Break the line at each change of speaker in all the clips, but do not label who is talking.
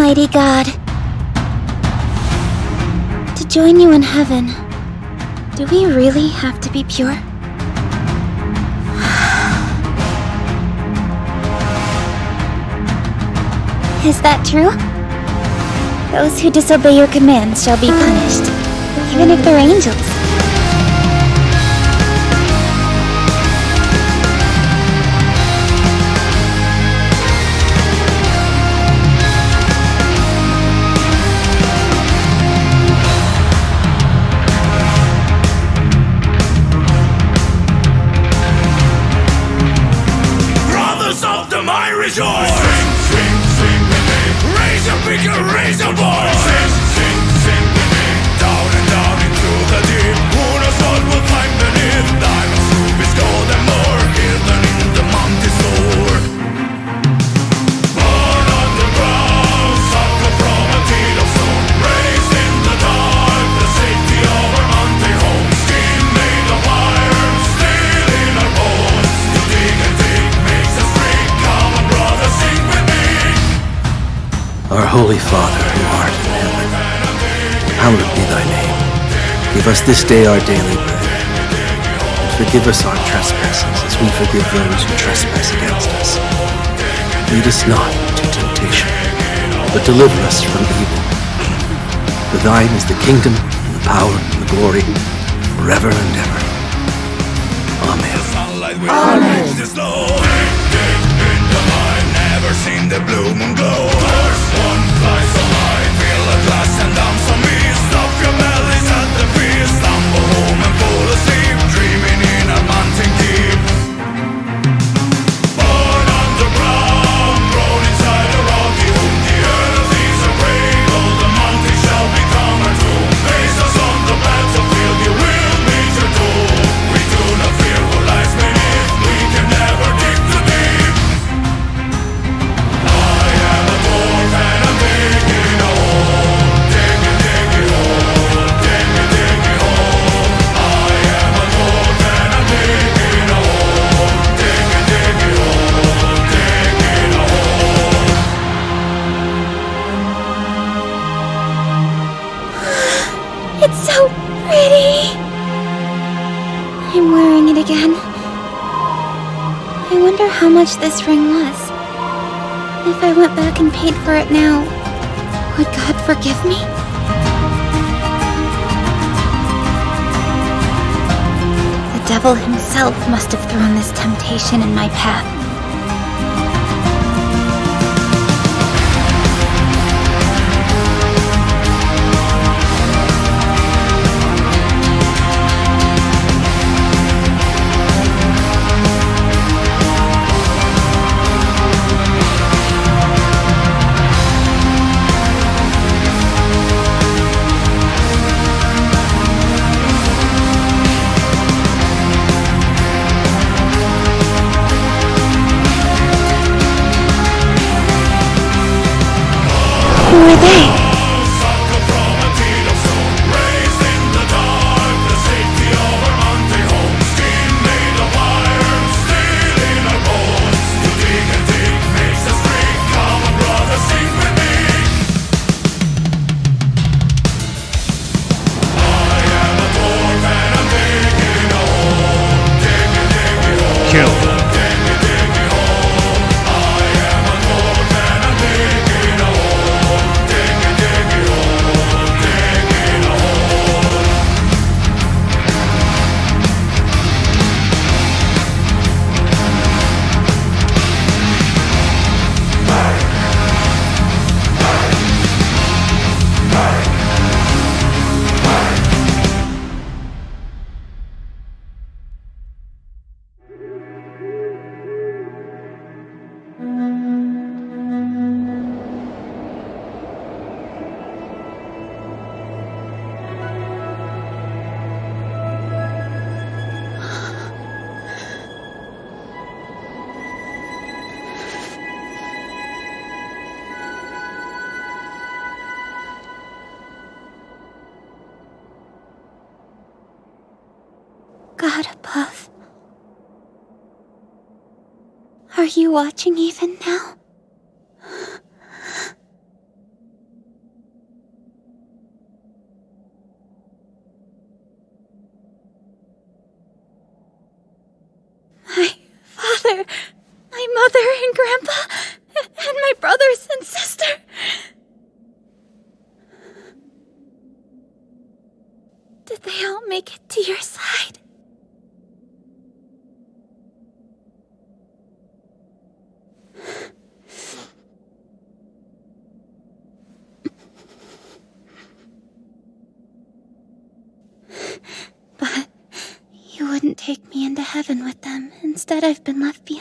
Almighty God, to join you in heaven, do we really have to be pure? Is that true? Those who disobey your commands shall be punished, even if they're angels.
is! Holy Father, who art in heaven, hallowed be thy name. Give us this day our daily bread. And forgive us our trespasses as we forgive those who trespass against us. Lead us not into temptation, but deliver us from evil. For thine is the kingdom, and the power, and the glory, forever and ever. Amen.
Amen.
how much this ring was. If I went back and paid for it now, would God forgive me? The devil himself must have thrown this temptation in my path. every day. Are you watching even now? I've been left behind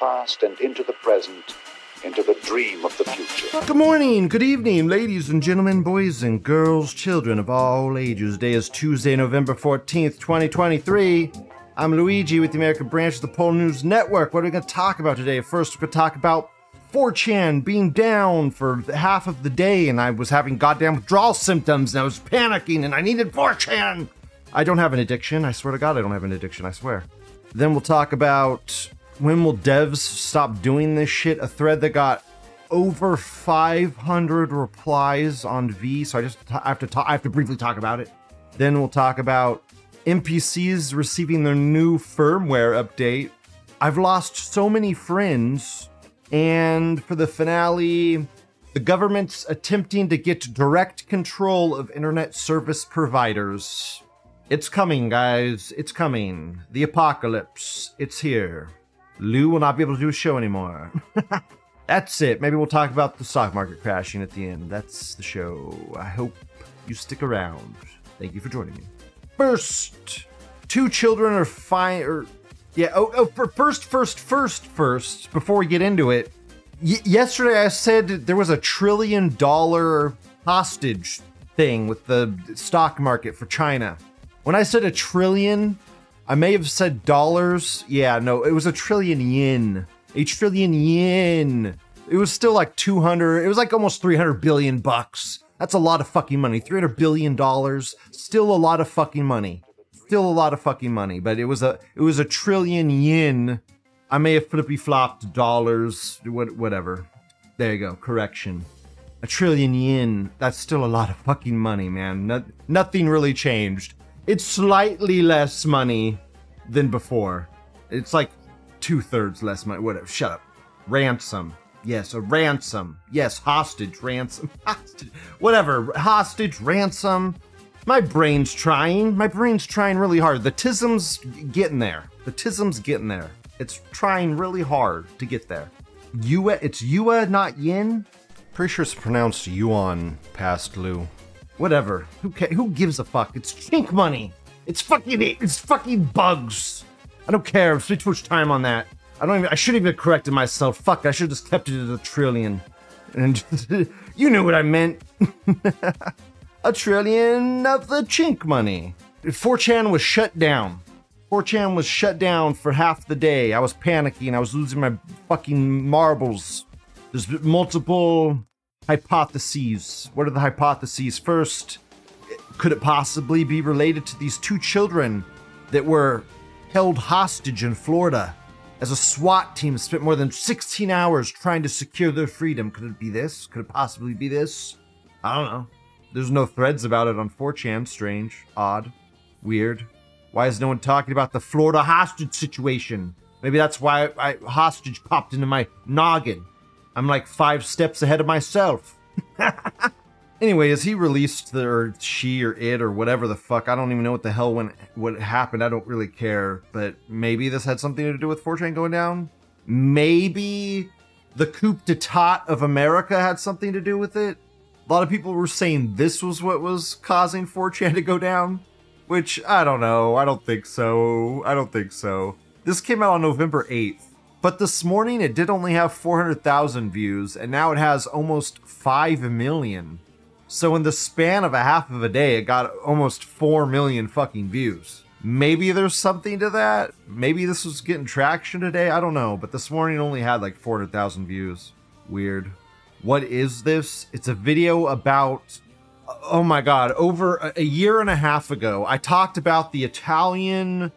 past and into the present, into the dream of the future.
Good morning, good evening, ladies and gentlemen, boys and girls, children of all ages. Today is Tuesday, November 14th, 2023. I'm Luigi with the American branch of the Pol News Network. What are we going to talk about today? First, we're going to talk about 4chan being down for half of the day, and I was having goddamn withdrawal symptoms, and I was panicking, and I needed 4chan. I don't have an addiction. I swear to God, I don't have an addiction. I swear. Then we'll talk about when will devs stop doing this shit? A thread that got over 500 replies on V, so I just I have to talk, I have to briefly talk about it. Then we'll talk about NPCs receiving their new firmware update. I've lost so many friends, and for the finale, the government's attempting to get direct control of internet service providers. It's coming, guys. It's coming. The apocalypse. It's here. Lou will not be able to do a show anymore. That's it. Maybe we'll talk about the stock market crashing at the end. That's the show. I hope you stick around. Thank you for joining me. First, two children are fine. Or yeah. Oh, oh. First, first, first, first. Before we get into it, y- yesterday I said there was a trillion dollar hostage thing with the stock market for China. When I said a trillion, I may have said dollars. Yeah, no, it was a trillion yen. A trillion yen. It was still like 200, it was like almost 300 billion bucks. That's a lot of fucking money. 300 billion dollars, still a lot of fucking money. Still a lot of fucking money, but it was a it was a trillion yen. I may have flippy flopped dollars, what, whatever. There you go, correction. A trillion yen. That's still a lot of fucking money, man. No, nothing really changed. It's slightly less money than before. It's like two thirds less money. Whatever. Shut up. Ransom. Yes, a ransom. Yes, hostage, ransom, hostage. Whatever. Hostage, ransom. My brain's trying. My brain's trying really hard. The tism's getting there. The tism's getting there. It's trying really hard to get there. Yua, it's Yua, not Yin. Pretty sure it's pronounced Yuan, past Lou. Whatever. Who ca- Who gives a fuck? It's chink money. It's fucking it's fucking bugs. I don't care. I've spent too much time on that. I don't even. I should not even corrected myself. Fuck. I should have just kept it at a trillion. And you knew what I meant. a trillion of the chink money. 4chan was shut down. 4chan was shut down for half the day. I was panicking. I was losing my fucking marbles. There's multiple hypotheses. What are the hypotheses? First, could it possibly be related to these two children that were held hostage in Florida as a SWAT team spent more than 16 hours trying to secure their freedom? Could it be this? Could it possibly be this? I don't know. There's no threads about it on 4chan. Strange, odd, weird. Why is no one talking about the Florida hostage situation? Maybe that's why I, hostage popped into my noggin. I'm like five steps ahead of myself. anyway, as he released the or she or it or whatever the fuck, I don't even know what the hell went what happened. I don't really care, but maybe this had something to do with 4chan going down. Maybe the coup d'etat of America had something to do with it. A lot of people were saying this was what was causing 4chan to go down, which I don't know. I don't think so. I don't think so. This came out on November 8th, but this morning it did only have 400,000 views, and now it has almost 5 million. So in the span of a half of a day, it got almost 4 million fucking views. Maybe there's something to that. Maybe this was getting traction today. I don't know. But this morning only had like 400,000 views. Weird. What is this? It's a video about. Oh my god. Over a year and a half ago, I talked about the Italian.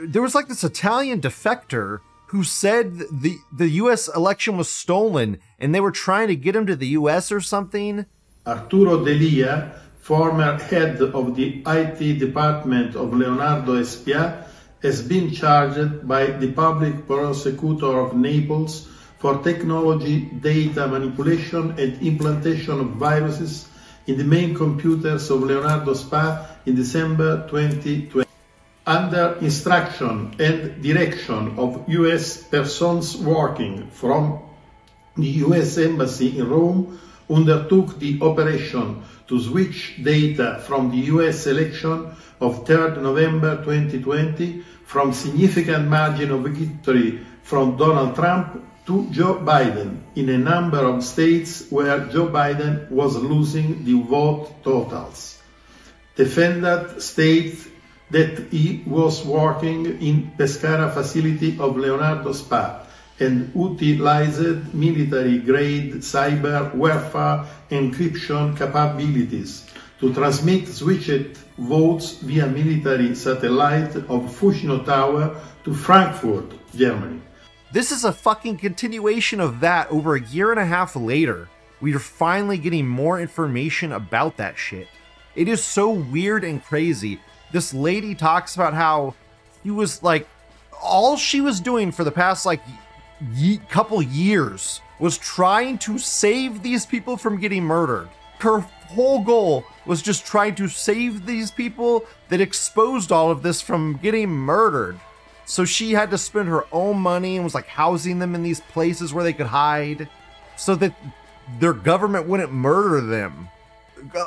There was like this Italian defector who said the, the US election was stolen and they were trying to get him to the US or something.
Arturo D'Elia former head of the IT department of Leonardo Espia, has been charged by the public prosecutor of Naples for technology, data manipulation, and implantation of viruses in the main computers of Leonardo SPA in December 2020. Under instruction and direction of US persons working from the US Embassy in Rome, undertook the operation to switch data from the US election of 3rd November 2020 from significant margin of victory from Donald Trump to Joe Biden in a number of states where Joe Biden was losing the vote totals. Defendant states that he was working in Pescara facility of Leonardo Spa and utilized military-grade cyber warfare encryption capabilities to transmit switched votes via military satellite of Fucino Tower to Frankfurt, Germany.
This is a fucking continuation of that over a year and a half later. We are finally getting more information about that shit. It is so weird and crazy. This lady talks about how he was like, all she was doing for the past like ye- couple years was trying to save these people from getting murdered. Her whole goal was just trying to save these people that exposed all of this from getting murdered. So she had to spend her own money and was like housing them in these places where they could hide so that their government wouldn't murder them.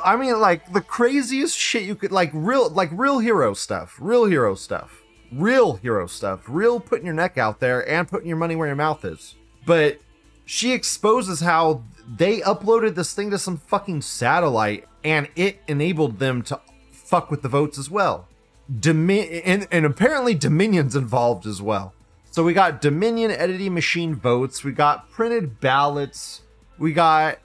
I mean like the craziest shit you could like real like real hero stuff. Real hero stuff real hero stuff, real putting your neck out there and putting your money where your mouth is. But she exposes how they uploaded this thing to some fucking satellite and it enabled them to fuck with the votes as well. Domin- and, and apparently Dominion's involved as well. So we got Dominion editing machine votes, we got printed ballots, we got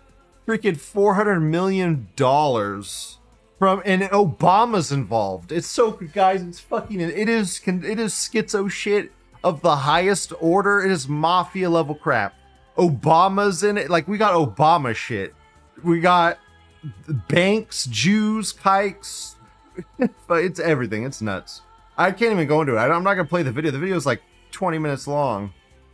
freaking 400 million dollars from and Obama's involved. It's so guys, it's fucking it is it is schizo shit of the highest order. It is mafia level crap. Obama's in it. Like we got Obama shit. We got banks, Jews, kikes. but it's everything. It's nuts. I can't even go into it. I'm not gonna play the video. The video is like 20 minutes long.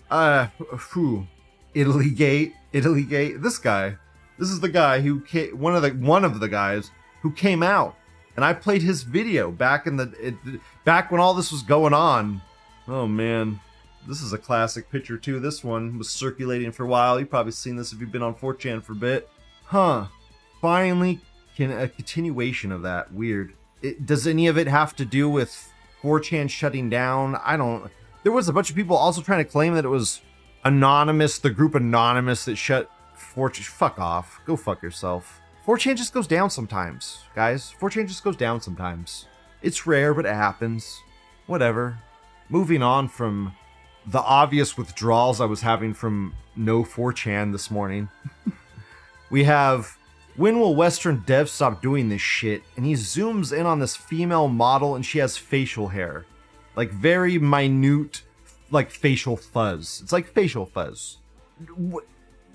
Uh, whew. Italy Gate, Italy Gate. This guy. This is the guy who came, one of the one of the guys who came out, and I played his video back in the it, back when all this was going on. Oh man, this is a classic picture too. This one was circulating for a while. You've probably seen this if you've been on 4chan for a bit. Huh. Finally, can a continuation of that. Weird. It, does any of it have to do with 4chan shutting down? I don't. There was a bunch of people also trying to claim that it was anonymous, the group anonymous that shut 4chan. Fuck off. Go fuck yourself. 4chan just goes down sometimes, guys. 4chan just goes down sometimes. It's rare, but it happens. Whatever. Moving on from the obvious withdrawals I was having from no 4chan this morning. we have when will Western devs stop doing this shit? And he zooms in on this female model and she has facial hair. Like very minute, like facial fuzz. It's like facial fuzz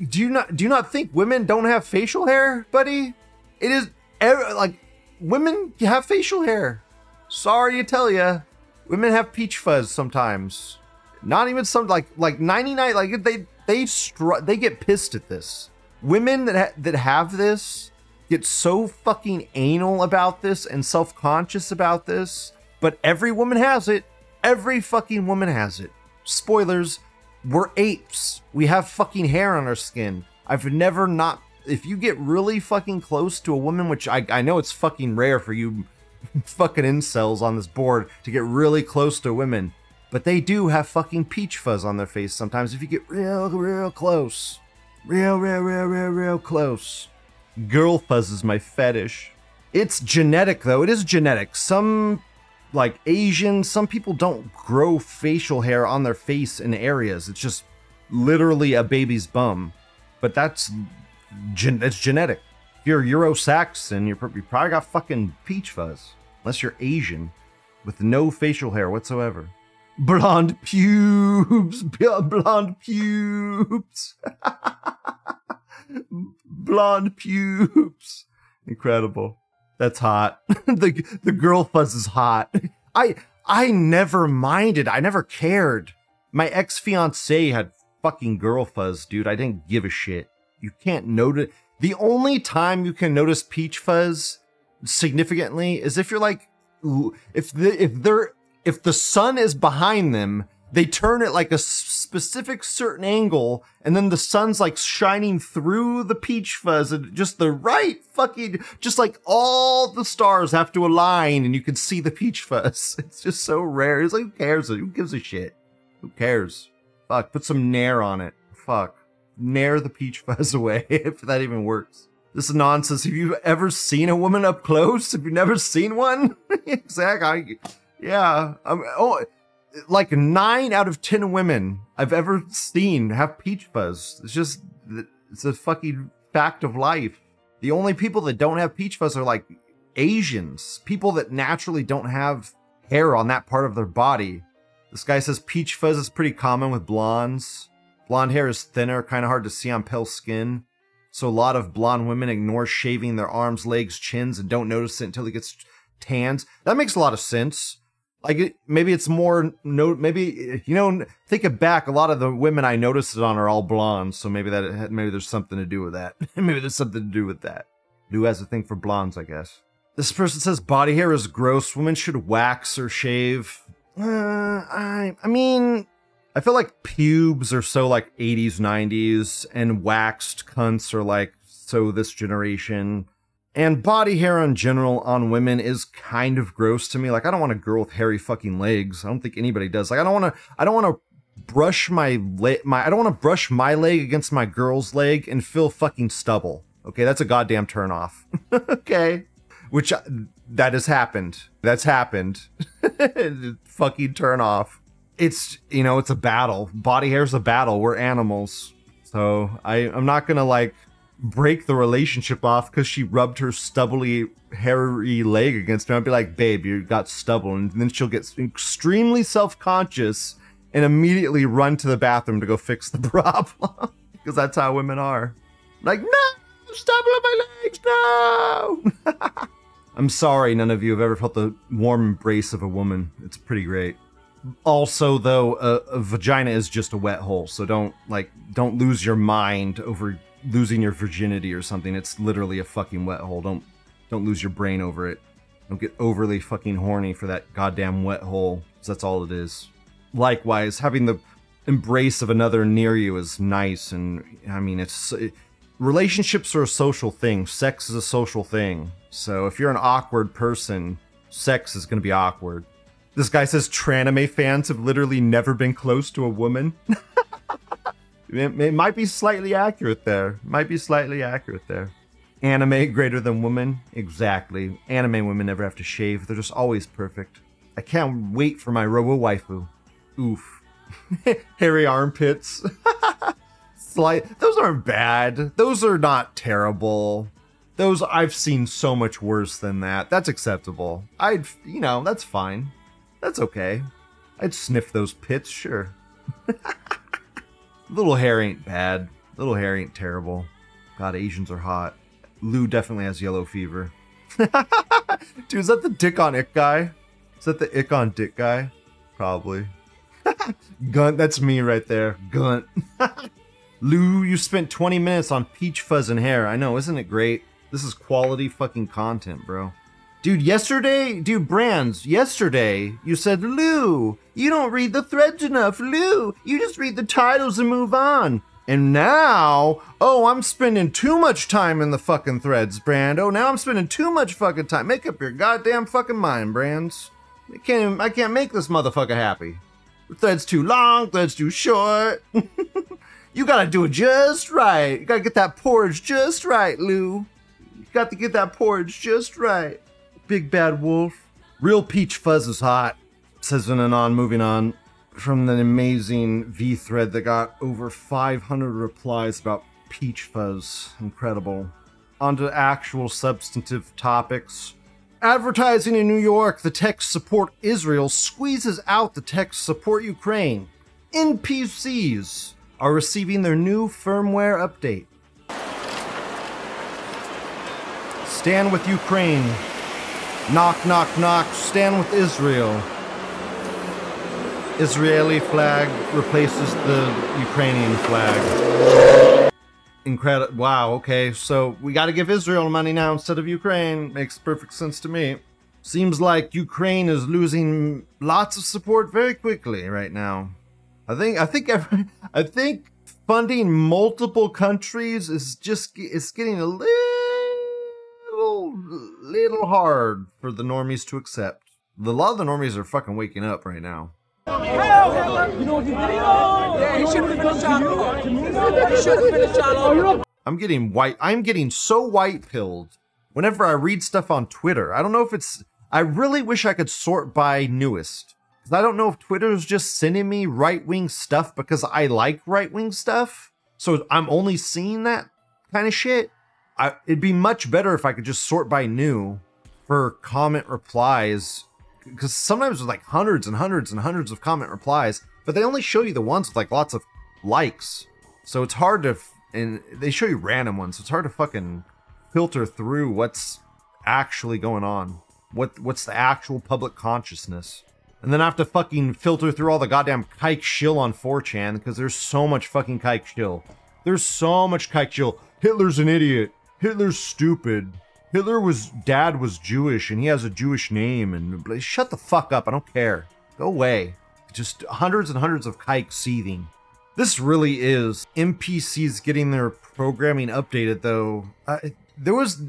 do you not do you not think women don't have facial hair, buddy? It is like women have facial hair. Sorry to tell you, women have peach fuzz sometimes. Not even some like like 99 like they they str- they get pissed at this. Women that ha- that have this get so fucking anal about this and self-conscious about this, but every woman has it. Every fucking woman has it. Spoilers, we're apes. We have fucking hair on our skin. I've never not. If you get really fucking close to a woman, which I, I know it's fucking rare for you fucking incels on this board to get really close to women, but they do have fucking peach fuzz on their face sometimes if you get real, real close. Real, real, real, real, real close. Girl fuzz is my fetish. It's genetic though. It is genetic. Some like Asian, some people don't grow facial hair on their face in areas. It's just literally a baby's bum. But that's gen- that's genetic. If you're Euro-Saxon, you're, pr- you probably got fucking peach fuzz. Unless you're Asian with no facial hair whatsoever. Blonde pubes, blonde pubes, blonde pubes. Incredible. That's hot. the the girl fuzz is hot. I I never minded. I never cared. My ex fiance had fucking girl fuzz, dude. I didn't give a shit. You can't notice. The only time you can notice peach fuzz significantly is if you're like, if the if they're if the sun is behind them, they turn it like a specific certain angle, and then the sun's like shining through the peach fuzz, and just the right fucking, just like all the stars have to align, and you can see the peach fuzz. It's just so rare. It's like, who cares? Who gives a shit? Who cares? Fuck, put some nair on it. Fuck. Nair the peach fuzz away, if that even works. This is nonsense. Have you ever seen a woman up close? Have you never seen one? exactly. I yeah. Um, oh, like nine out of ten women I've ever seen have peach fuzz. It's just, it's a fucking fact of life. The only people that don't have peach fuzz are like Asians, people that naturally don't have hair on that part of their body. This guy says peach fuzz is pretty common with blondes. Blonde hair is thinner, kind of hard to see on pale skin. So a lot of blonde women ignore shaving their arms, legs, chins, and don't notice it until it gets tans. That makes a lot of sense like maybe it's more no maybe you know think it back a lot of the women i noticed it on are all blondes so maybe that maybe there's something to do with that. Maybe there's something to do with that. Who has a thing for blondes i guess. This person says body hair is gross. Women should wax or shave. Uh, i i mean i feel like pubes are so like 80s 90s and waxed cunts are like so this generation and body hair in general on women is kind of gross to me. Like I don't want a girl with hairy fucking legs. I don't think anybody does. Like I don't want to. I don't want to brush my leg. My I don't want to brush my leg against my girl's leg and feel fucking stubble. Okay, that's a goddamn turn off. okay, which uh, that has happened. That's happened. fucking turn off. It's you know it's a battle. Body hair's a battle. We're animals. So I I'm not gonna like break the relationship off because she rubbed her stubbly, hairy leg against me. I'd be like, babe, you got stubble. And then she'll get extremely self conscious and immediately run to the bathroom to go fix the problem. Because that's how women are. Like, no, stubble on my legs, no. I'm sorry none of you have ever felt the warm embrace of a woman. It's pretty great. Also, though, a, a vagina is just a wet hole, so don't like don't lose your mind over losing your virginity or something. It's literally a fucking wet hole. Don't don't lose your brain over it. Don't get overly fucking horny for that goddamn wet hole. that's all it is. Likewise, having the embrace of another near you is nice, and I mean, it's it, relationships are a social thing. Sex is a social thing. So if you're an awkward person, sex is going to be awkward. This guy says tranime fans have literally never been close to a woman. It, might be slightly accurate there. Might be slightly accurate there. Anime greater than woman? Exactly. Anime women never have to shave. They're just always perfect. I can't wait for my robo waifu. Oof. Hairy armpits. Slight. Those aren't bad. Those are not terrible. Those I've seen so much worse than that. That's acceptable. I'd, you know, that's fine. That's okay. I'd sniff those pits, sure. Little hair ain't bad. Little hair ain't terrible. God, Asians are hot. Lou definitely has yellow fever. Dude, is that the dick on it guy? Is that the ick on dick guy? Probably. Gunt, that's me right there. Gunt. Lou, you spent 20 minutes on peach fuzz and hair. I know, isn't it great? This is quality fucking content, bro. Dude, yesterday, dude, Brands, yesterday, you said, Lou, you don't read the threads enough. Lou, you just read the titles and move on. And now, oh, I'm spending too much time in the fucking threads, Brand. Oh, now I'm spending too much fucking time. Make up your goddamn fucking mind, Brands. I can't, even, I can't make this motherfucker happy. Thread's too long, thread's too short. you gotta do it just right. You gotta get that porridge just right, Lou. You got to get that porridge just right. Big bad wolf. Real peach fuzz is hot, says Anon, moving on from the amazing V thread that got over 500 replies about peach fuzz. Incredible. On to actual substantive topics. Advertising in New York, the text support Israel squeezes out the text support Ukraine. NPCs are receiving their new firmware update. Stand with Ukraine. Knock, knock, knock. Stand with Israel. Israeli flag replaces the Ukrainian flag. Incredible. Wow, okay. So we got to give Israel money now instead of Ukraine. Makes perfect sense to me. Seems like Ukraine is losing lots of support very quickly right now. I think I think I think funding multiple countries is just it's getting a little little hard for the normies to accept. The, a lot of the normies are fucking waking up right now. I'm getting white. I'm getting so white pilled whenever I read stuff on Twitter. I don't know if it's. I really wish I could sort by newest. Because I don't know if Twitter is just sending me right wing stuff because I like right wing stuff. So I'm only seeing that kind of shit. I, it'd be much better if I could just sort by new for comment replies because sometimes there's like hundreds and hundreds and hundreds of comment replies, but they only show you the ones with like lots of likes. So it's hard to, f- and they show you random ones. So it's hard to fucking filter through what's actually going on. What what's the actual public consciousness? And then I have to fucking filter through all the goddamn kike shill on 4chan because there's so much fucking kike shill. There's so much kike shill. Hitler's an idiot. Hitler's stupid. Hitler was dad was Jewish and he has a Jewish name and shut the fuck up. I don't care. Go away. Just hundreds and hundreds of kikes seething. This really is NPCs getting their programming updated though. There was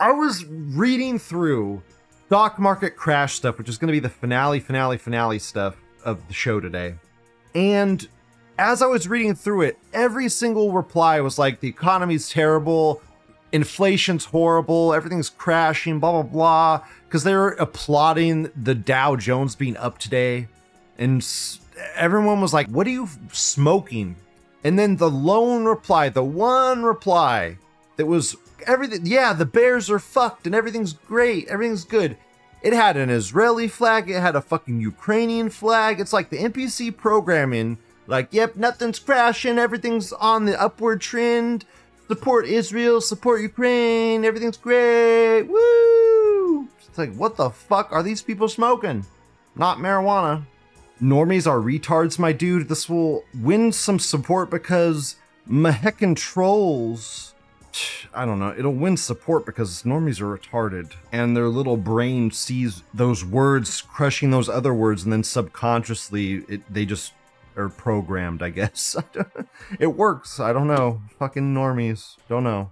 I was reading through stock market crash stuff, which is going to be the finale, finale, finale stuff of the show today. And as I was reading through it, every single reply was like, the economy's terrible, inflation's horrible, everything's crashing, blah, blah, blah. Because they were applauding the Dow Jones being up today. And everyone was like, What are you smoking? And then the lone reply, the one reply that was everything, yeah, the Bears are fucked and everything's great, everything's good. It had an Israeli flag, it had a fucking Ukrainian flag. It's like the NPC programming, like, yep, nothing's crashing, everything's on the upward trend. Support Israel, support Ukraine, everything's great. Woo! It's like, what the fuck are these people smoking? Not marijuana. Normies are retards, my dude. This will win some support because Maheckin trolls. I don't know. It'll win support because normies are retarded and their little brain sees those words crushing those other words and then subconsciously it, they just are programmed, I guess. it works. I don't know. Fucking normies. Don't know.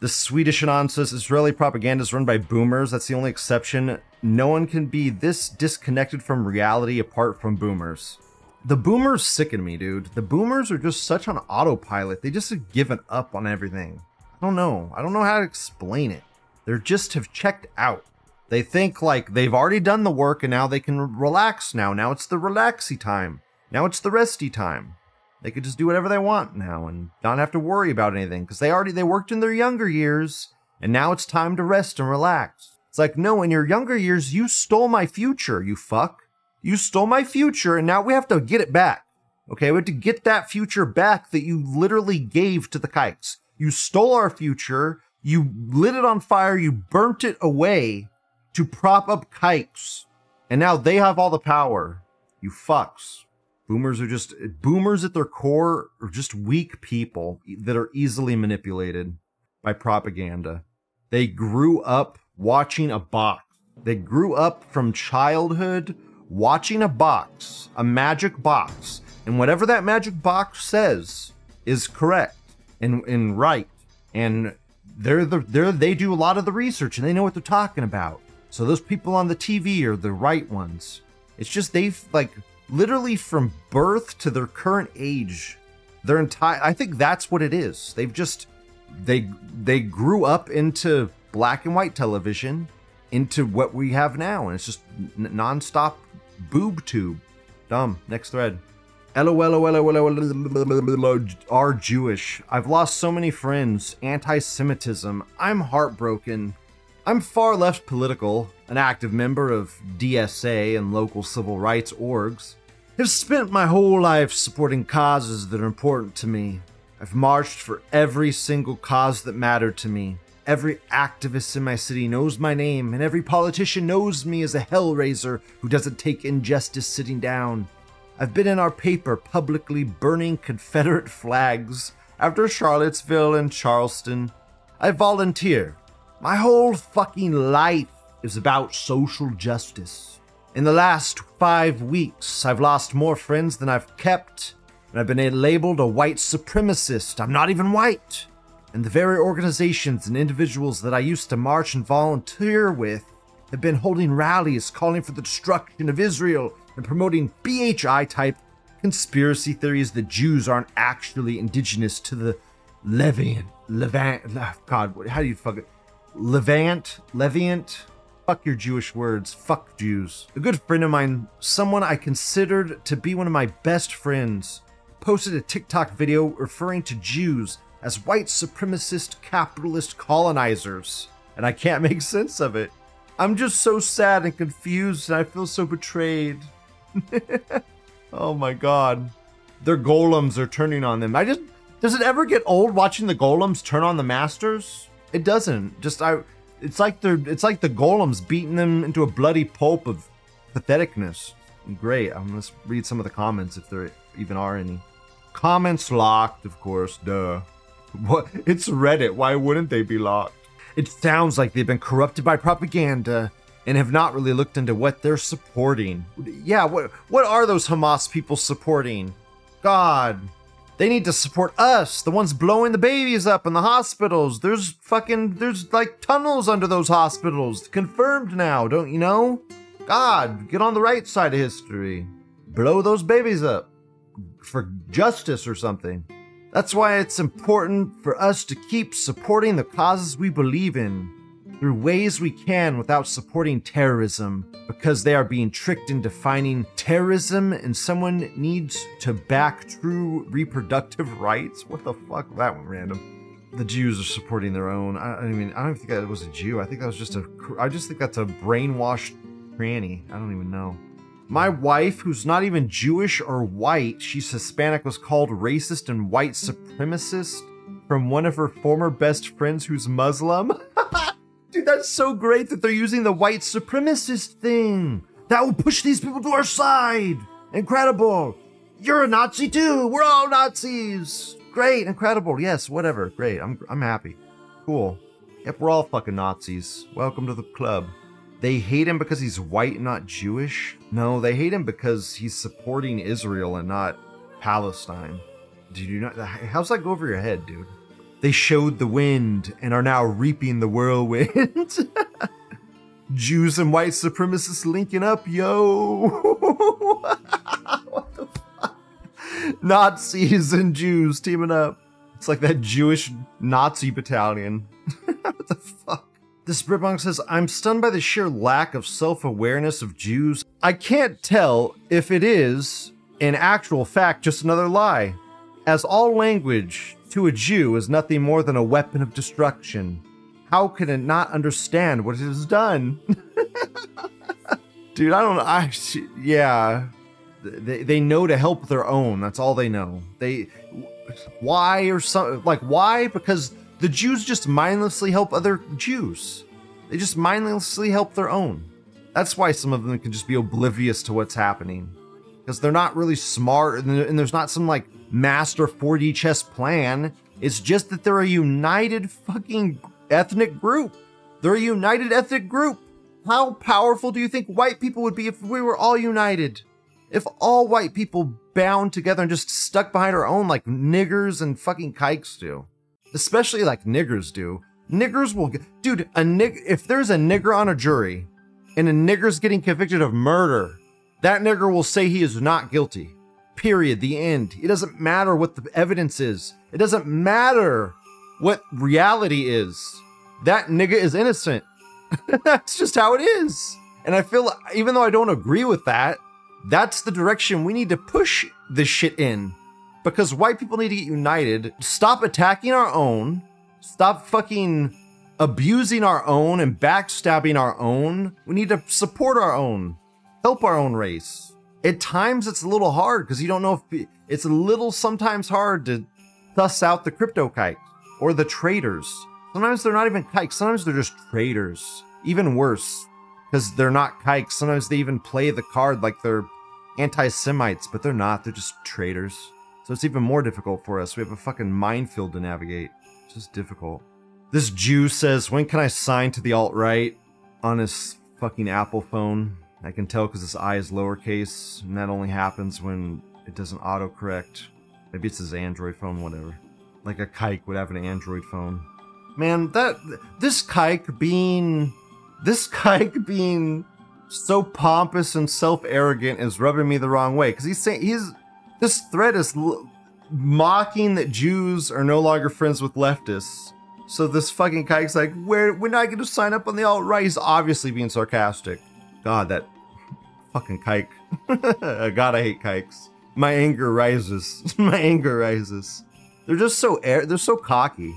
The Swedish Anon says Israeli propaganda is run by boomers. That's the only exception. No one can be this disconnected from reality apart from boomers. The boomers sicken me, dude. The boomers are just such on autopilot. They just have given up on everything. I don't know. I don't know how to explain it. They're just have checked out. They think like they've already done the work and now they can relax now. Now it's the relaxy time. Now it's the resty time. They could just do whatever they want now and not have to worry about anything because they already they worked in their younger years and now it's time to rest and relax. It's like, no, in your younger years, you stole my future, you fuck. You stole my future and now we have to get it back. Okay, we have to get that future back that you literally gave to the kikes. You stole our future, you lit it on fire, you burnt it away to prop up kikes. And now they have all the power. You fucks. Boomers are just boomers at their core are just weak people that are easily manipulated by propaganda. They grew up watching a box. They grew up from childhood watching a box, a magic box, and whatever that magic box says is correct and, and right. And they're the they're they do a lot of the research and they know what they're talking about. So those people on the TV are the right ones. It's just they've like literally from birth to their current age, their entire I think that's what it is. They've just they they grew up into black and white television into what we have now and it's just n- nonstop boob tube. Dumb. Next thread. Are Jewish. I've lost so many friends. Anti Semitism. I'm heartbroken. I'm far left political, an active member of DSA and local civil rights orgs. Have spent my whole life supporting causes that are important to me. I've marched for every single cause that mattered to me. Every activist in my city knows my name, and every politician knows me as a hellraiser who doesn't take injustice sitting down. I've been in our paper publicly burning Confederate flags after Charlottesville and Charleston. I volunteer. My whole fucking life is about social justice. In the last five weeks, I've lost more friends than I've kept, and I've been labeled a white supremacist. I'm not even white. And the very organizations and individuals that I used to march and volunteer with have been holding rallies calling for the destruction of Israel and promoting BHI type conspiracy theories that Jews aren't actually indigenous to the Levant, Levant, God, how do you fuck it? Levant, Leviant, fuck your Jewish words, fuck Jews. A good friend of mine, someone I considered to be one of my best friends, posted a TikTok video referring to Jews as white supremacist capitalist colonizers, and I can't make sense of it. I'm just so sad and confused, and I feel so betrayed. oh my god. Their golems are turning on them. I just does it ever get old watching the golems turn on the masters? It doesn't. Just I it's like they're it's like the golems beating them into a bloody pulp of patheticness. Great. I'm gonna read some of the comments if there even are any. Comments locked, of course, duh. What it's Reddit, why wouldn't they be locked? It sounds like they've been corrupted by propaganda and have not really looked into what they're supporting. Yeah, what what are those Hamas people supporting? God, they need to support us, the ones blowing the babies up in the hospitals. There's fucking there's like tunnels under those hospitals. Confirmed now, don't you know? God, get on the right side of history. Blow those babies up for justice or something. That's why it's important for us to keep supporting the causes we believe in through ways we can without supporting terrorism because they are being tricked into finding terrorism and someone needs to back true reproductive rights. What the fuck? That one random. The Jews are supporting their own. I, I mean, I don't think that was a Jew. I think that was just a. I just think that's a brainwashed cranny. I don't even know. My wife, who's not even Jewish or white, she's Hispanic, was called racist and white supremacist from one of her former best friends who's Muslim. Dude, that's so great that they're using the white supremacist thing. That will push these people to our side. Incredible. You're a Nazi too. We're all Nazis. Great, incredible. Yes, whatever. Great. I'm I'm happy. Cool. Yep, we're all fucking Nazis. Welcome to the club. They hate him because he's white and not Jewish? No, they hate him because he's supporting Israel and not Palestine. Did you? How's that go over your head, dude? They showed the wind and are now reaping the whirlwind. Jews and white supremacists linking up, yo. what the fuck? Nazis and Jews teaming up. It's like that Jewish Nazi battalion. what the fuck? This Britbong says, I'm stunned by the sheer lack of self awareness of Jews. I can't tell if it is, in actual fact, just another lie. As all language to a Jew is nothing more than a weapon of destruction. How can it not understand what it has done? Dude, I don't. I, yeah. They, they know to help their own. That's all they know. They, why or something, like, why? Because the Jews just mindlessly help other Jews. They just mindlessly help their own. That's why some of them can just be oblivious to what's happening. Because they're not really smart and there's not some like master 4D chess plan. It's just that they're a united fucking ethnic group. They're a united ethnic group. How powerful do you think white people would be if we were all united? If all white people bound together and just stuck behind our own like niggers and fucking kikes do. Especially like niggers do. Niggers will get, dude, a nig if there's a nigger on a jury and a nigger's getting convicted of murder, that nigger will say he is not guilty. Period. The end. It doesn't matter what the evidence is. It doesn't matter what reality is. That nigga is innocent. that's just how it is. And I feel even though I don't agree with that, that's the direction we need to push this shit in. Because white people need to get united, stop attacking our own, stop fucking abusing our own and backstabbing our own. We need to support our own, help our own race. At times it's a little hard because you don't know if it's a little sometimes hard to suss out the crypto kikes or the traders. Sometimes they're not even kikes, sometimes they're just traders. Even worse, because they're not kikes. Sometimes they even play the card like they're anti Semites, but they're not. They're just traitors. So it's even more difficult for us. We have a fucking minefield to navigate. It's just difficult. This Jew says, When can I sign to the alt right on his fucking Apple phone? I can tell because his I is lowercase, and that only happens when it doesn't autocorrect. Maybe it's his Android phone, whatever. Like a kike would have an Android phone. Man, that this kike being this kike being so pompous and self-arrogant is rubbing me the wrong way because he's saying he's this thread is l- mocking that Jews are no longer friends with leftists. So this fucking kike's like, we're we're not going to sign up on the alt right. He's obviously being sarcastic. God, that fucking kike. Uh, God, I hate kikes. My anger rises. My anger rises. They're just so air. They're so cocky.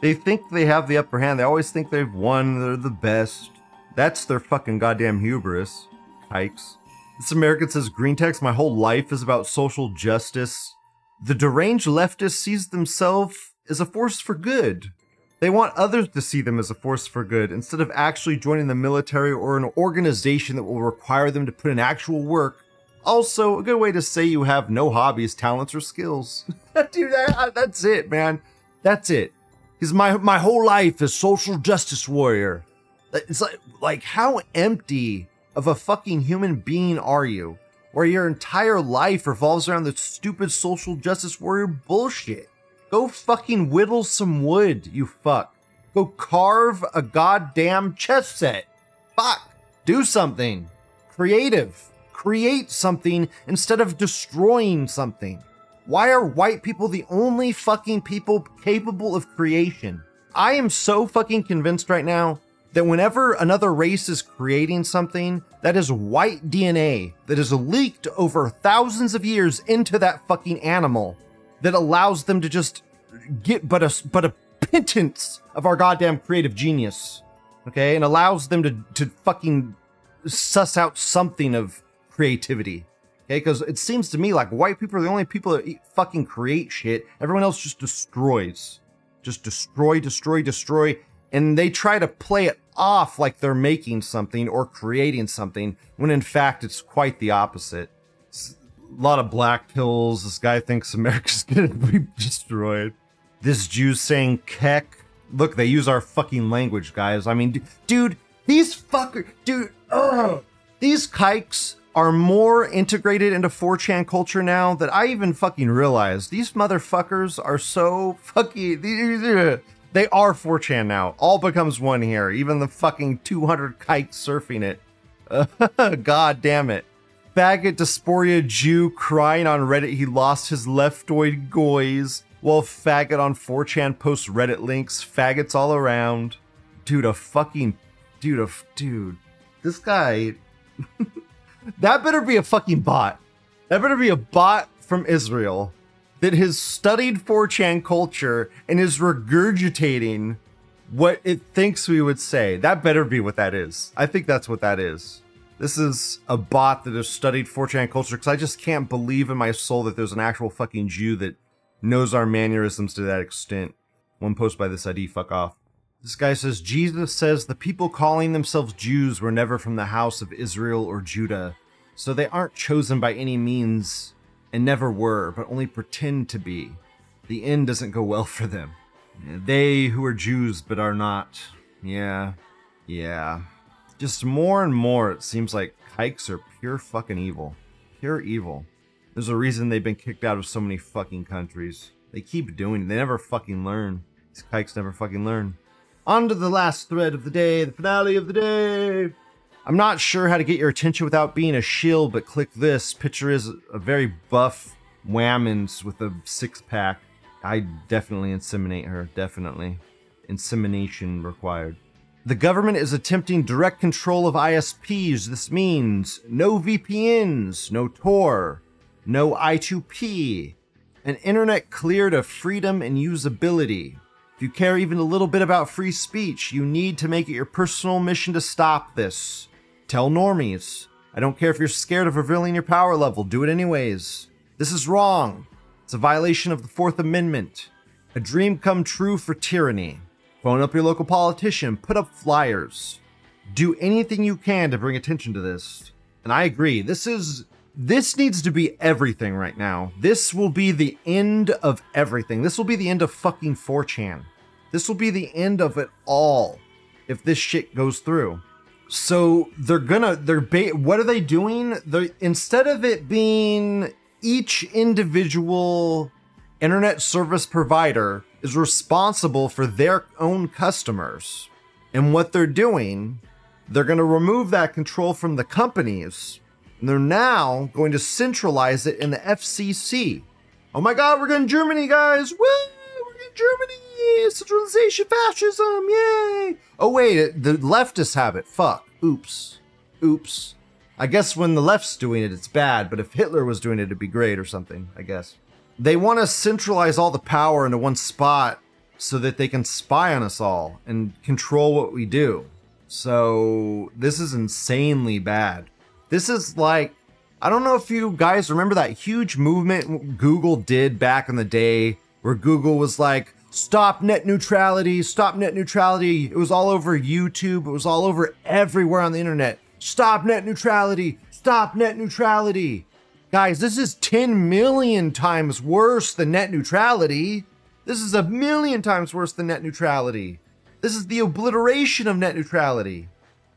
They think they have the upper hand. They always think they've won. They're the best. That's their fucking goddamn hubris. Hikes. This American says green text, my whole life is about social justice. The deranged leftist sees themselves as a force for good. They want others to see them as a force for good instead of actually joining the military or an organization that will require them to put in actual work. Also, a good way to say you have no hobbies, talents, or skills. Dude, that, that's it, man. That's it. Because my my whole life is social justice warrior. It's like like how empty of a fucking human being are you? Where your entire life revolves around the stupid social justice warrior bullshit. Go fucking whittle some wood, you fuck. Go carve a goddamn chess set. Fuck. Do something. Creative. Create something instead of destroying something. Why are white people the only fucking people capable of creation? I am so fucking convinced right now that whenever another race is creating something, that is white DNA that is leaked over thousands of years into that fucking animal that allows them to just get but a but a pittance of our goddamn creative genius. Okay? And allows them to to fucking suss out something of creativity. Okay, because it seems to me like white people are the only people that fucking create shit. Everyone else just destroys. Just destroy, destroy, destroy. And they try to play it off like they're making something or creating something, when in fact it's quite the opposite. A lot of black pills. This guy thinks America's gonna be destroyed. This Jew's saying kek. Look, they use our fucking language, guys. I mean, d- dude, these fucker, dude, ugh. These kikes are more integrated into 4chan culture now that I even fucking realize. These motherfuckers are so fucking. They are 4chan now. All becomes one here. Even the fucking 200 kikes surfing it. God damn it. Faggot Dysphoria Jew crying on Reddit he lost his leftoid goys. While faggot on 4chan posts Reddit links. Faggots all around. Dude, a fucking. Dude, a. Dude. This guy. That better be a fucking bot. That better be a bot from Israel that has studied 4chan culture and is regurgitating what it thinks we would say. That better be what that is. I think that's what that is. This is a bot that has studied 4chan culture because I just can't believe in my soul that there's an actual fucking Jew that knows our mannerisms to that extent. One post by this ID, fuck off. This guy says Jesus says the people calling themselves Jews were never from the house of Israel or Judah, so they aren't chosen by any means and never were, but only pretend to be. The end doesn't go well for them. They who are Jews but are not. Yeah, yeah. Just more and more, it seems like kikes are pure fucking evil. Pure evil. There's a reason they've been kicked out of so many fucking countries. They keep doing it. They never fucking learn. These kikes never fucking learn. On to the last thread of the day, the finale of the day. I'm not sure how to get your attention without being a shill, but click this. Picture is a very buff Whammons with a six pack. I definitely inseminate her. Definitely. Insemination required. The government is attempting direct control of ISPs. This means no VPNs, no Tor, no I2P, an internet cleared of freedom and usability. If you care even a little bit about free speech, you need to make it your personal mission to stop this. Tell normies. I don't care if you're scared of revealing your power level, do it anyways. This is wrong. It's a violation of the Fourth Amendment. A dream come true for tyranny. Phone up your local politician, put up flyers. Do anything you can to bring attention to this. And I agree. This is this needs to be everything right now. This will be the end of everything. This will be the end of fucking 4chan. This will be the end of it all if this shit goes through. So they're gonna they're ba- what are they doing? They instead of it being each individual internet service provider is responsible for their own customers and what they're doing, they're going to remove that control from the companies. And they're now going to centralize it in the FCC. Oh my god, we're getting Germany, guys! Woo! We're getting Germany! Centralization fascism! Yay! Oh wait, the leftists have it. Fuck. Oops. Oops. I guess when the left's doing it, it's bad, but if Hitler was doing it, it'd be great or something, I guess. They want to centralize all the power into one spot so that they can spy on us all and control what we do. So, this is insanely bad. This is like, I don't know if you guys remember that huge movement Google did back in the day where Google was like, stop net neutrality, stop net neutrality. It was all over YouTube, it was all over everywhere on the internet. Stop net neutrality, stop net neutrality. Guys, this is 10 million times worse than net neutrality. This is a million times worse than net neutrality. This is the obliteration of net neutrality.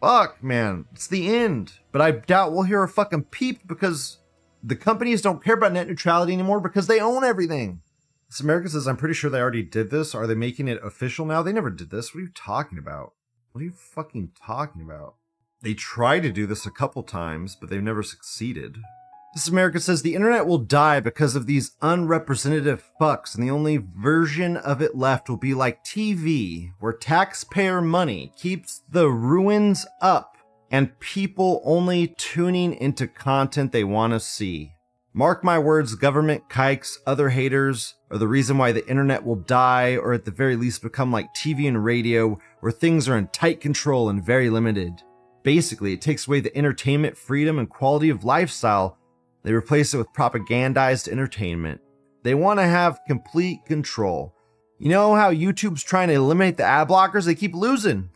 Fuck, man. It's the end. But I doubt we'll hear a fucking peep because the companies don't care about net neutrality anymore because they own everything. This America says, I'm pretty sure they already did this. Are they making it official now? They never did this. What are you talking about? What are you fucking talking about? They tried to do this a couple times, but they've never succeeded. This America says the internet will die because of these unrepresentative fucks, and the only version of it left will be like TV, where taxpayer money keeps the ruins up and people only tuning into content they want to see. Mark my words, government kikes, other haters are the reason why the internet will die, or at the very least become like TV and radio, where things are in tight control and very limited. Basically, it takes away the entertainment, freedom, and quality of lifestyle. They replace it with propagandized entertainment. They want to have complete control. You know how YouTube's trying to eliminate the ad blockers? They keep losing.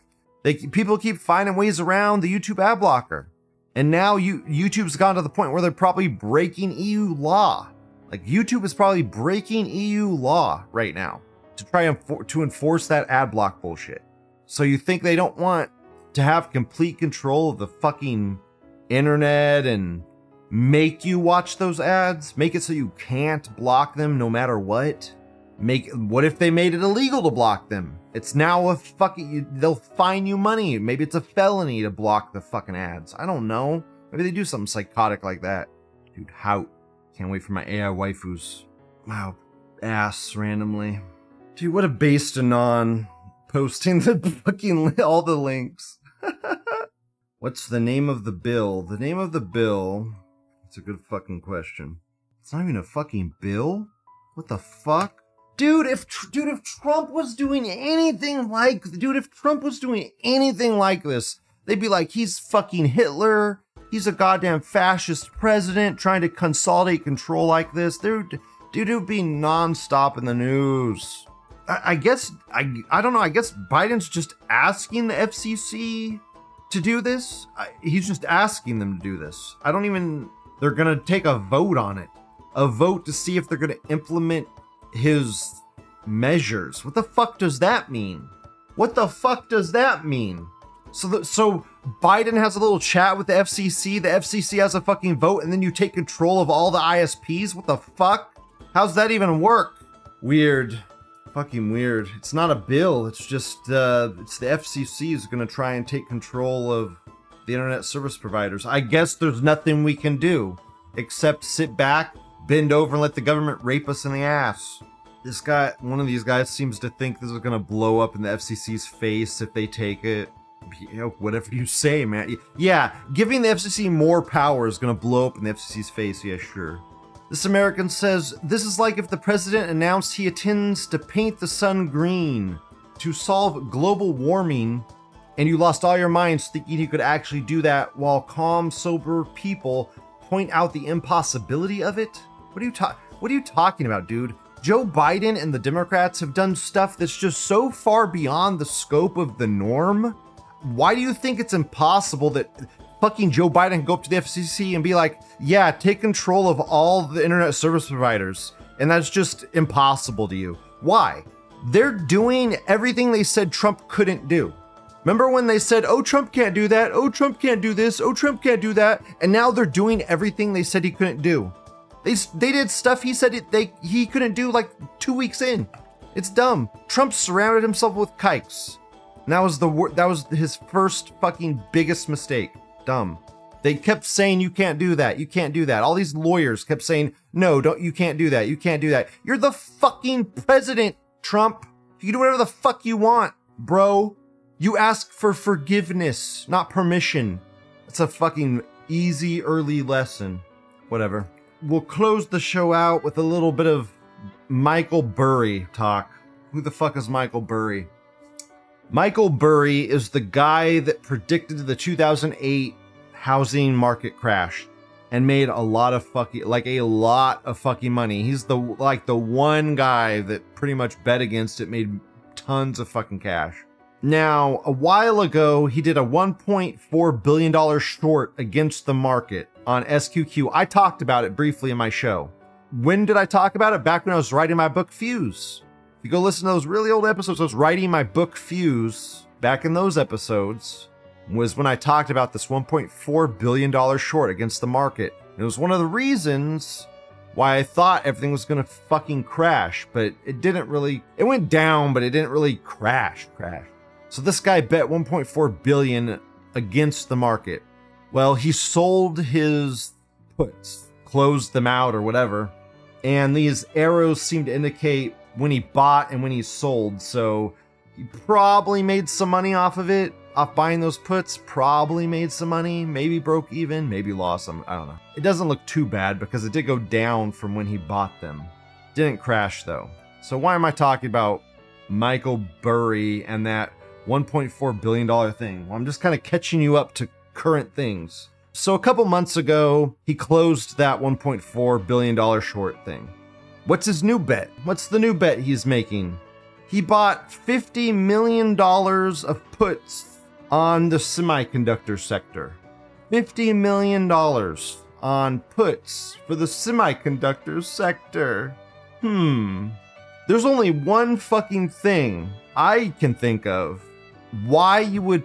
They people keep finding ways around the YouTube ad blocker. And now you YouTube's gone to the point where they're probably breaking EU law. Like YouTube is probably breaking EU law right now to try and to enforce that ad block bullshit. So you think they don't want to have complete control of the fucking internet and make you watch those ads? Make it so you can't block them no matter what? Make what if they made it illegal to block them? It's now a fucking they'll fine you money. Maybe it's a felony to block the fucking ads. I don't know. Maybe they do something psychotic like that. Dude, how can't wait for my AI waifus. Wow, ass randomly. Dude, what a based anon posting the fucking all the links. What's the name of the bill? The name of the bill. It's a good fucking question. It's not even a fucking bill. What the fuck? Dude, if dude, if Trump was doing anything like, dude, if Trump was doing anything like this, they'd be like, he's fucking Hitler. He's a goddamn fascist president trying to consolidate control like this. Dude, dude, it would be nonstop in the news. I, I guess I I don't know. I guess Biden's just asking the FCC to do this. I, he's just asking them to do this. I don't even. They're gonna take a vote on it, a vote to see if they're gonna implement his measures. What the fuck does that mean? What the fuck does that mean? So, the, so Biden has a little chat with the FCC, the FCC has a fucking vote, and then you take control of all the ISPs? What the fuck? How's that even work? Weird. Fucking weird. It's not a bill, it's just, uh, it's the FCC is gonna try and take control of the internet service providers. I guess there's nothing we can do except sit back, bend over, and let the government rape us in the ass. This guy, one of these guys, seems to think this is gonna blow up in the FCC's face if they take it. You know, whatever you say, man. Yeah, giving the FCC more power is gonna blow up in the FCC's face. Yeah, sure. This American says this is like if the president announced he intends to paint the sun green to solve global warming, and you lost all your minds thinking he could actually do that while calm, sober people point out the impossibility of it. What are you ta- What are you talking about, dude? Joe Biden and the Democrats have done stuff that's just so far beyond the scope of the norm. Why do you think it's impossible that fucking Joe Biden can go up to the FCC and be like, yeah, take control of all the internet service providers? And that's just impossible to you. Why? They're doing everything they said Trump couldn't do. Remember when they said, oh, Trump can't do that, oh, Trump can't do this, oh, Trump can't do that, and now they're doing everything they said he couldn't do. They, they did stuff he said it, they he couldn't do like two weeks in. It's dumb. Trump surrounded himself with kikes. And that was the wor- that was his first fucking biggest mistake. Dumb. They kept saying you can't do that. You can't do that. All these lawyers kept saying, "No, don't you can't do that. You can't do that." You're the fucking president, Trump. You can do whatever the fuck you want, bro. You ask for forgiveness, not permission. It's a fucking easy early lesson. Whatever. We'll close the show out with a little bit of Michael Burry talk. Who the fuck is Michael Burry? Michael Burry is the guy that predicted the 2008 housing market crash and made a lot of fucking like a lot of fucking money. He's the like the one guy that pretty much bet against it made tons of fucking cash. Now, a while ago, he did a 1.4 billion dollar short against the market on SQQ. I talked about it briefly in my show. When did I talk about it? Back when I was writing my book Fuse. If you go listen to those really old episodes, I was writing my book Fuse back in those episodes was when I talked about this 1.4 billion dollar short against the market. It was one of the reasons why I thought everything was gonna fucking crash, but it didn't really. It went down, but it didn't really crash. Crash. So this guy bet 1.4 billion against the market. Well, he sold his puts, closed them out or whatever, and these arrows seem to indicate when he bought and when he sold. So he probably made some money off of it, off buying those puts. Probably made some money, maybe broke even, maybe lost some. I don't know. It doesn't look too bad because it did go down from when he bought them. Didn't crash though. So why am I talking about Michael Burry and that 1.4 billion dollar thing? Well, I'm just kind of catching you up to current things. So a couple months ago, he closed that 1.4 billion dollar short thing. What's his new bet? What's the new bet he's making? He bought $50 million of puts on the semiconductor sector. $50 million on puts for the semiconductor sector. Hmm. There's only one fucking thing I can think of why you would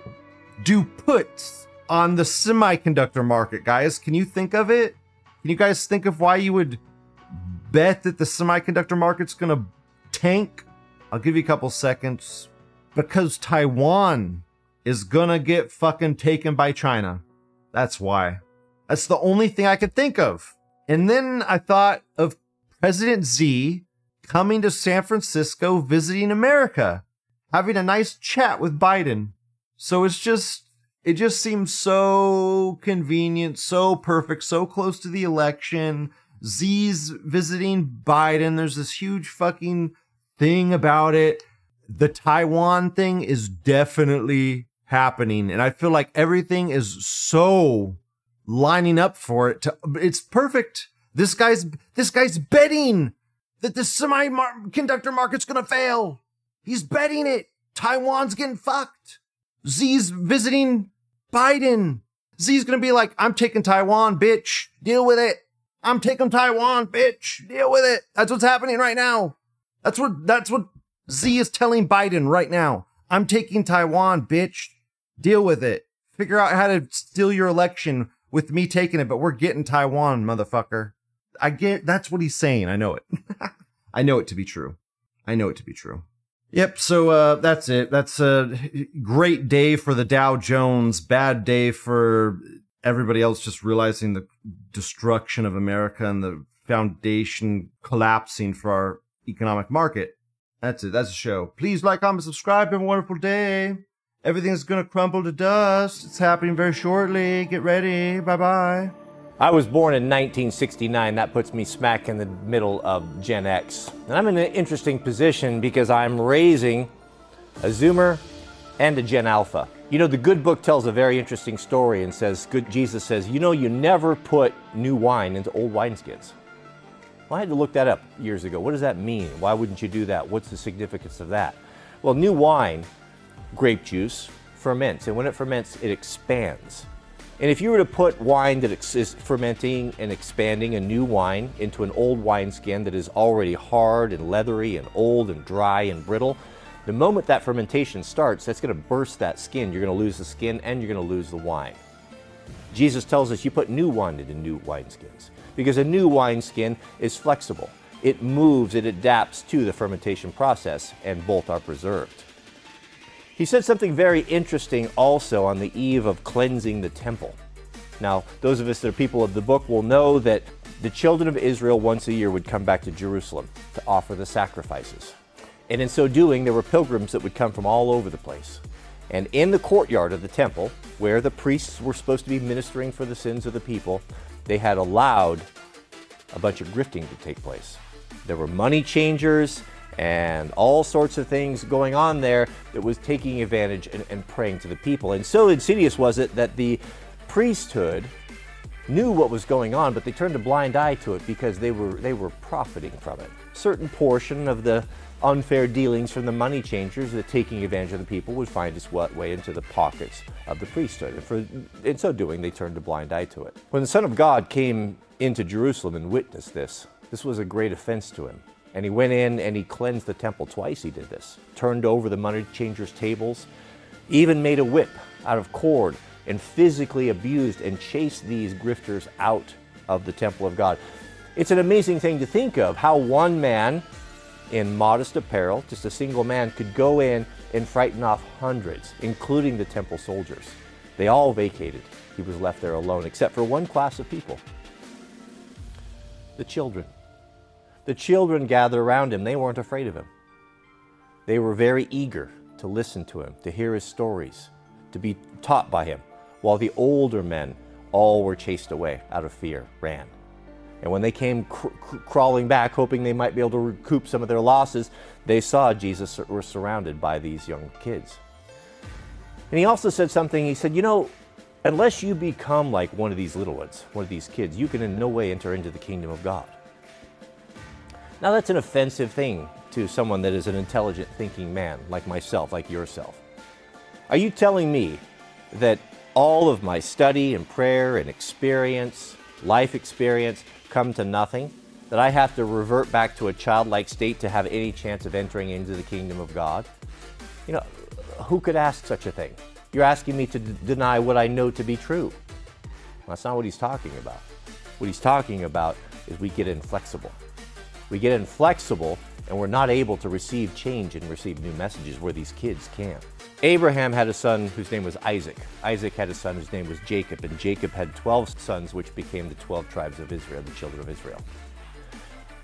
do puts on the semiconductor market, guys. Can you think of it? Can you guys think of why you would bet that the semiconductor market's gonna tank? I'll give you a couple seconds. Because Taiwan is gonna get fucking taken by China. That's why. That's the only thing I could think of. And then I thought of President Xi coming to San Francisco visiting America, having a nice chat with Biden. So it's just, it just seems so convenient, so perfect, so close to the election. Xi's visiting Biden. There's this huge fucking thing about it. The Taiwan thing is definitely happening. And I feel like everything is so lining up for it to it's perfect. This guy's this guy's betting that the semiconductor market's gonna fail. He's betting it. Taiwan's getting fucked. Xi's visiting Biden. Xi's gonna be like, I'm taking Taiwan, bitch. Deal with it. I'm taking Taiwan, bitch. Deal with it. That's what's happening right now. That's what that's what Xi is telling Biden right now. I'm taking Taiwan, bitch. Deal with it. figure out how to steal your election with me taking it, but we're getting Taiwan, motherfucker. I get that's what he's saying. I know it. I know it to be true. I know it to be true. Yep. So uh, that's it. That's a great day for the Dow Jones. Bad day for everybody else. Just realizing the destruction of America and the foundation collapsing for our economic market. That's it. That's the show. Please like, comment, subscribe. Have a wonderful day. Everything's gonna crumble to dust. It's happening very shortly. Get ready. Bye bye.
I was born in 1969. That puts me smack in the middle of Gen X. And I'm in an interesting position because I'm raising a Zoomer and a Gen Alpha. You know, the good book tells a very interesting story and says, good, Jesus says, you know, you never put new wine into old wineskins. Well, I had to look that up years ago. What does that mean? Why wouldn't you do that? What's the significance of that? Well, new wine, grape juice, ferments. And when it ferments, it expands. And if you were to put wine that is fermenting and expanding, a new wine, into an old wineskin that is already hard and leathery and old and dry and brittle, the moment that fermentation starts, that's going to burst that skin. You're going to lose the skin and you're going to lose the wine. Jesus tells us you put new wine into new wineskins because a new wineskin is flexible. It moves, it adapts to the fermentation process, and both are preserved. He said something very interesting also on the eve of cleansing the temple. Now, those of us that are people of the book will know that the children of Israel once a year would come back to Jerusalem to offer the sacrifices. And in so doing, there were pilgrims that would come from all over the place. And in the courtyard of the temple, where the priests were supposed to be ministering for the sins of the people, they had allowed a bunch of grifting to take place. There were money changers and all sorts of things going on there that was taking advantage and, and to the people. And so insidious was it that the priesthood knew what was going on, but they turned a blind eye to it because they were they were profiting from it. Certain portion of the unfair dealings from the money changers that taking advantage of the people would find its way into the pockets of the priesthood. And for, in so doing, they turned a blind eye to it. When the Son of God came into Jerusalem and witnessed this, this was a great offense to him. And he went in and he cleansed the temple. Twice he did this. Turned over the money changers' tables, even made a whip out of cord and physically abused and chased these grifters out of the temple of God. It's an amazing thing to think of how one man in modest apparel, just a single man, could go in and frighten off hundreds, including the temple soldiers. They all vacated. He was left there alone, except for one class of people the children. The children gathered around him. They weren't afraid of him. They were very eager to listen to him, to hear his stories, to be taught by him, while the older men all were chased away out of fear, ran. And when they came cr- cr- crawling back, hoping they might be able to recoup some of their losses, they saw Jesus were surrounded by these young kids. And he also said something. He said, You know, unless you become like one of these little ones, one of these kids, you can in no way enter into the kingdom of God. Now, that's an offensive thing to someone that is an intelligent thinking man like myself, like yourself. Are you telling me that all of my study and prayer and experience, life experience, come to nothing, that I have to revert back to a childlike state to have any chance of entering into the kingdom of God? You know, who could ask such a thing? You're asking me to deny what I know to be true. That's not what he's talking about. What he's talking about is we get inflexible. We get inflexible and we're not able to receive change and receive new messages where these kids can. Abraham had a son whose name was Isaac. Isaac had a son whose name was Jacob, and Jacob had 12 sons, which became the 12 tribes of Israel, the children of Israel.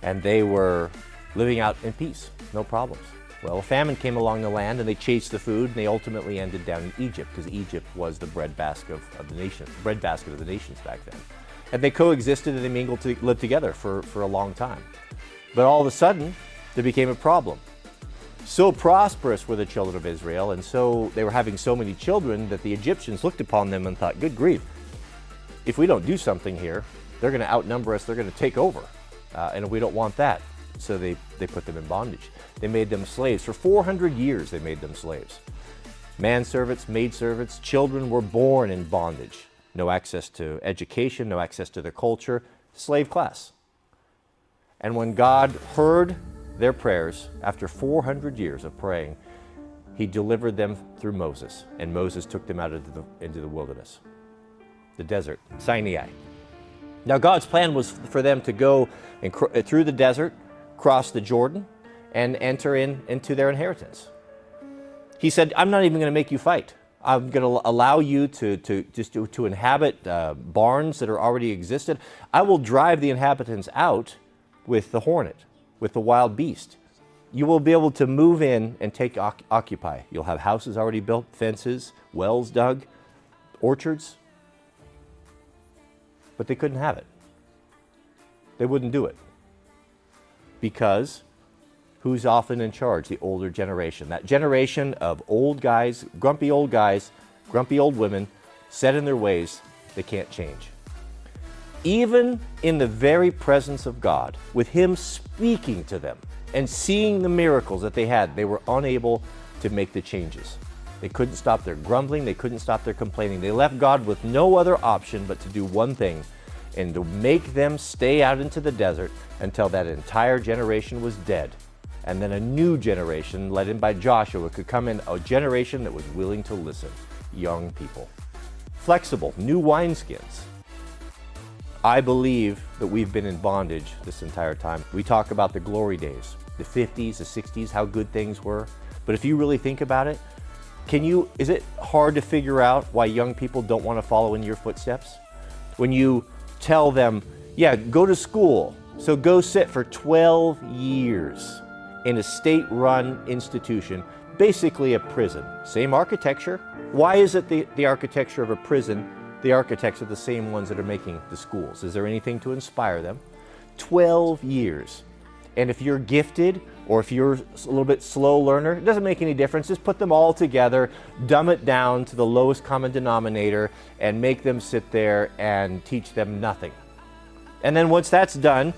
And they were living out in peace, no problems. Well, a famine came along the land, and they chased the food, and they ultimately ended down in Egypt, because Egypt was the breadbasket of, of the nation, bread basket of the nations back then. And they coexisted and they mingled to live together for, for a long time. But all of a sudden, there became a problem. So prosperous were the children of Israel, and so they were having so many children that the Egyptians looked upon them and thought, good grief, if we don't do something here, they're going to outnumber us, they're going to take over. Uh, and we don't want that. So they, they put them in bondage. They made them slaves. For 400 years, they made them slaves. Manservants, maidservants, children were born in bondage. No access to education, no access to their culture, slave class. And when God heard their prayers after 400 years of praying, he delivered them through Moses, and Moses took them out into the, into the wilderness, the desert, Sinai. Now, God's plan was for them to go and cr- through the desert, cross the Jordan, and enter in into their inheritance. He said, I'm not even going to make you fight. I'm going to allow you to, to, just to, to inhabit uh, barns that are already existed. I will drive the inhabitants out with the hornet, with the wild beast. You will be able to move in and take occupy. You'll have houses already built, fences, wells dug, orchards. But they couldn't have it. They wouldn't do it. Because who's often in charge? The older generation. That generation of old guys, grumpy old guys, grumpy old women, set in their ways, they can't change. Even in the very presence of God, with Him speaking to them and seeing the miracles that they had, they were unable to make the changes. They couldn't stop their grumbling, they couldn't stop their complaining. They left God with no other option but to do one thing and to make them stay out into the desert until that entire generation was dead and then a new generation led in by Joshua could come in, a generation that was willing to listen, young people. Flexible, new wineskins. I believe that we've been in bondage this entire time. We talk about the glory days, the 50s, the 60s, how good things were. But if you really think about it, can you is it hard to figure out why young people don't want to follow in your footsteps? When you tell them, "Yeah, go to school. So go sit for 12 years." in a state run institution, basically a prison. Same architecture. Why is it the, the architecture of a prison? The architects are the same ones that are making the schools. Is there anything to inspire them? 12 years. And if you're gifted or if you're a little bit slow learner, it doesn't make any difference. Just put them all together, dumb it down to the lowest common denominator, and make them sit there and teach them nothing. And then once that's done,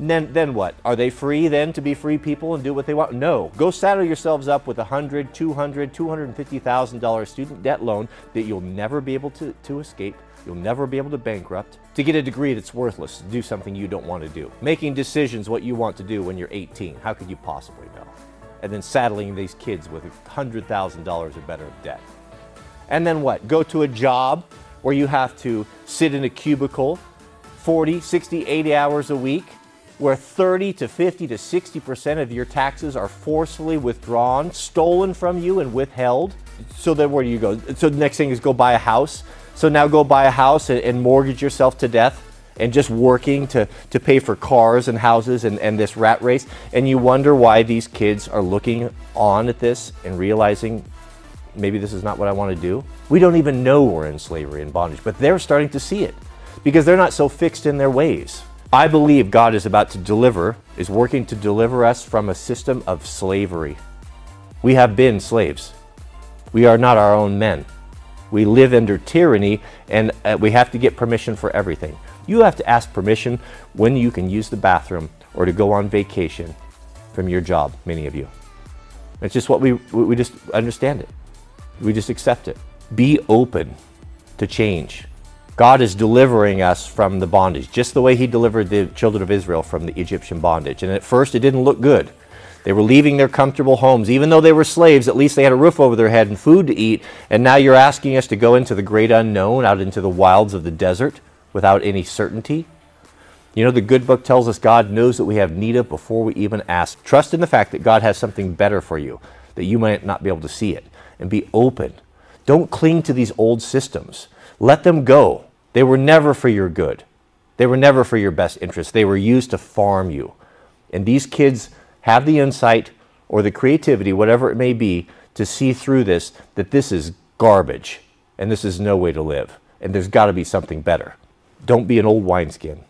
then, then what? Are they free then to be free people and do what they want? No. Go saddle yourselves up with a $100, $200, $250,000 student debt loan that you'll never be able to, to escape. You'll never be able to bankrupt to get a degree that's worthless, to do something you don't want to do. Making decisions what you want to do when you're 18. How could you possibly know? And then saddling these kids with $100,000 or better of debt. And then what? Go to a job where you have to sit in a cubicle 40, 60, 80 hours a week where 30 to 50 to 60% of your taxes are forcefully withdrawn, stolen from you, and withheld. So then where do you go? So the next thing is go buy a house. So now go buy a house and, and mortgage yourself to death and just working to, to pay for cars and houses and, and this rat race. And you wonder why these kids are looking on at this and realizing maybe this is not what I want to do. We don't even know we're in slavery and bondage, but they're starting to see it because they're not so fixed in their ways. I believe God is about to deliver, is working to deliver us from a system of slavery. We have been slaves. We are not our own men. We live under tyranny and uh, we have to get permission for everything. You have to ask permission when you can use the bathroom or to go on vacation from your job, many of you. It's just what we, we just understand it. We just accept it. Be open to change. God is delivering us from the bondage, just the way He delivered the children of Israel from the Egyptian bondage. And at first, it didn't look good. They were leaving their comfortable homes. Even though they were slaves, at least they had a roof over their head and food to eat. And now you're asking us to go into the great unknown, out into the wilds of the desert without any certainty. You know, the good book tells us God knows that we have need of before we even ask. Trust in the fact that God has something better for you, that you might not be able to see it, and be open. Don't cling to these old systems. Let them go. They were never for your good. They were never for your best interest. They were used to farm you. And these kids have the insight or the creativity, whatever it may be, to see through this that this is garbage and this is no way to live. And there's got to be something better. Don't be an old wineskin.